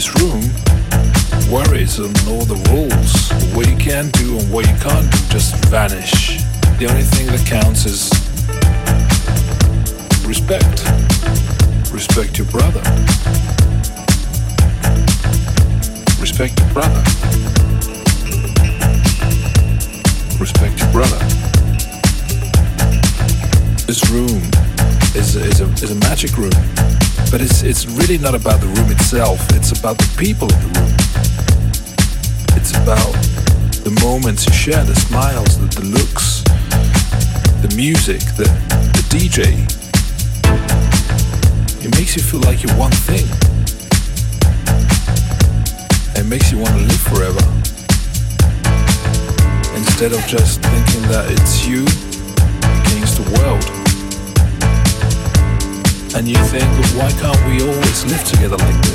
this room, worries and all the rules, what you can do and what you can't do, just vanish. The only thing that counts is respect. Respect your brother. Respect your brother. Respect your brother. This room is, is, a, is a magic room, but it's, it's really not about the room itself, it's about the people in the room. It's about the moments you share, the smiles, the, the looks, the music, the, the DJ. It makes you feel like you're one thing. It makes you want to live forever. Instead of just thinking that it's you against the world. And you think, why can't we always live together like this?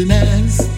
Anybody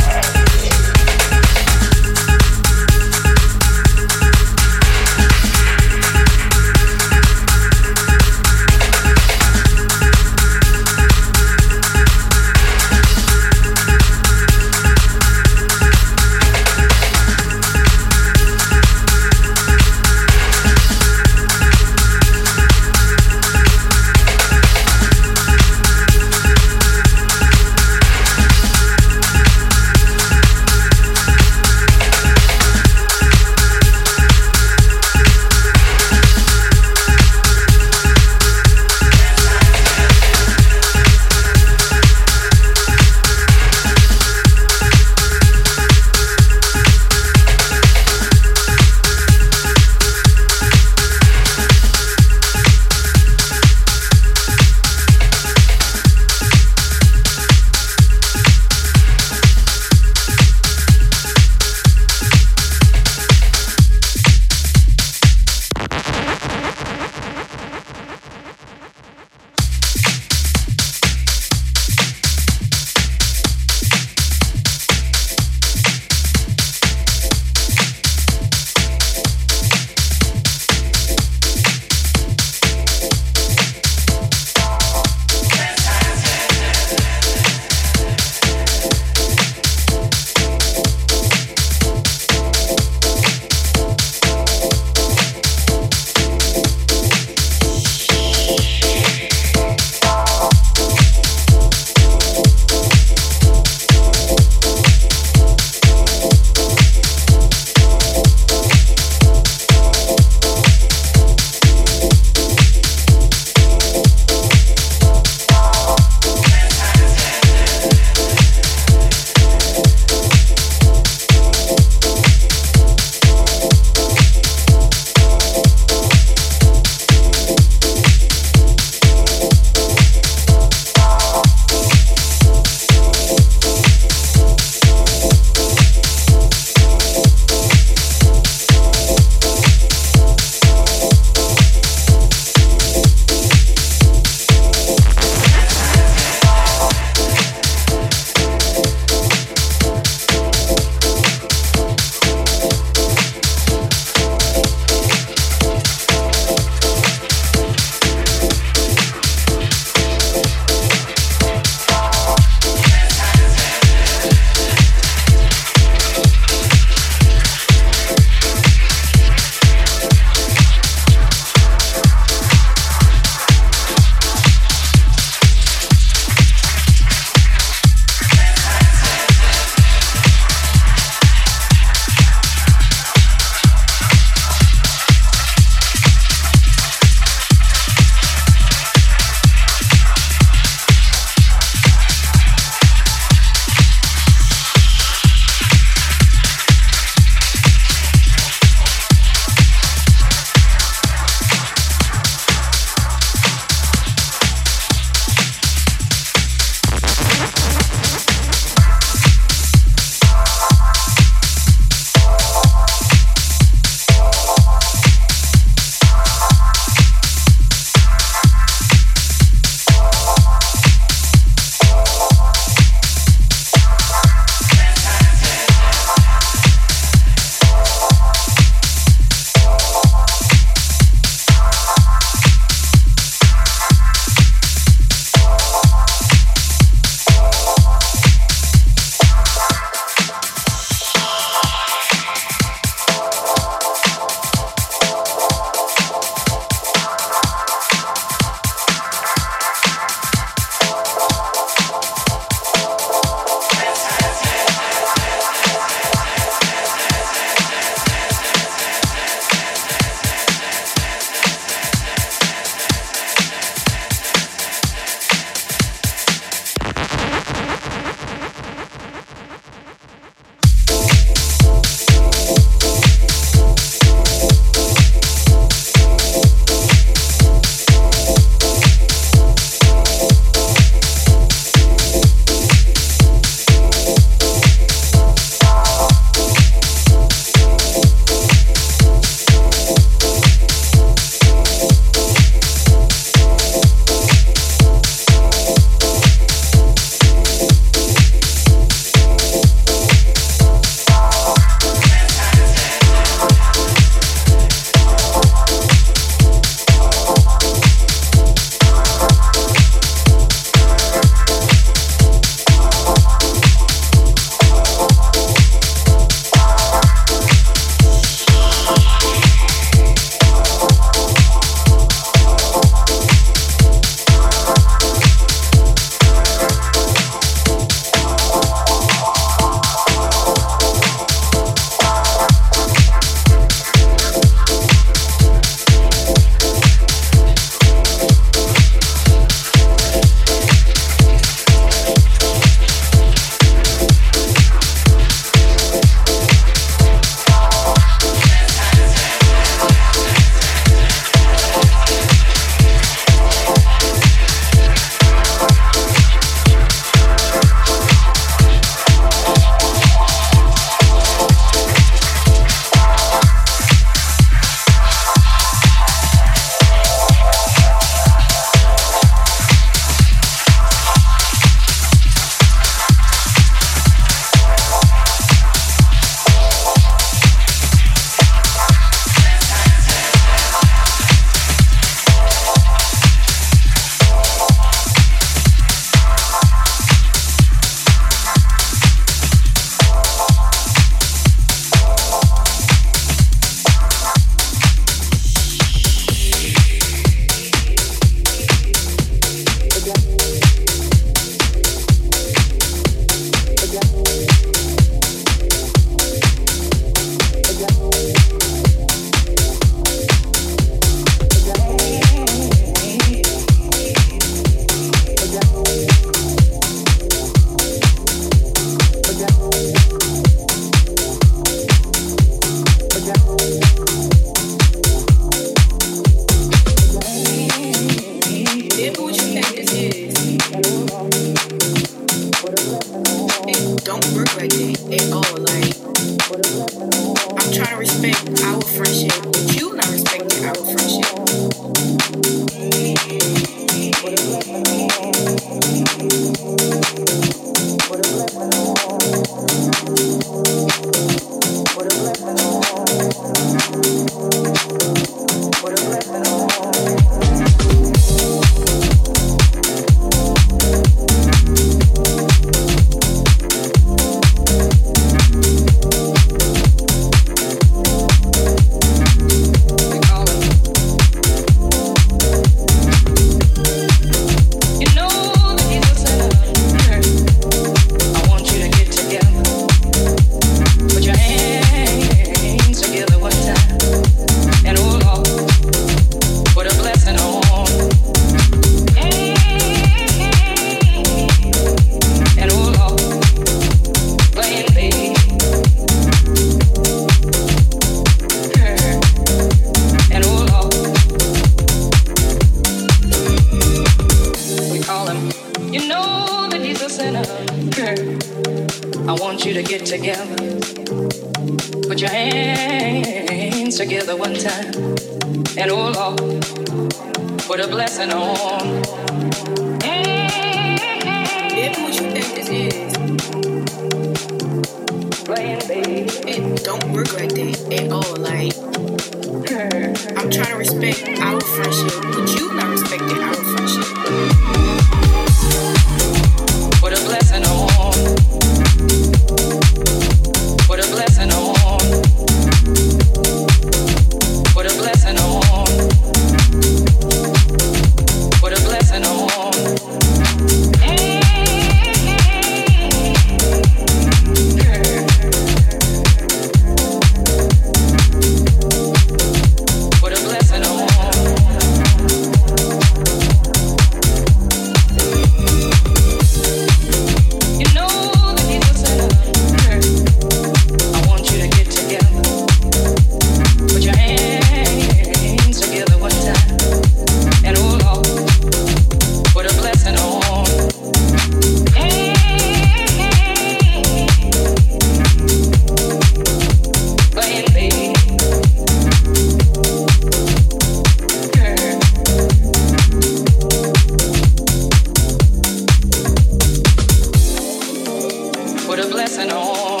blessing on.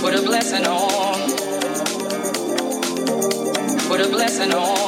Put a blessing on. Put a blessing on.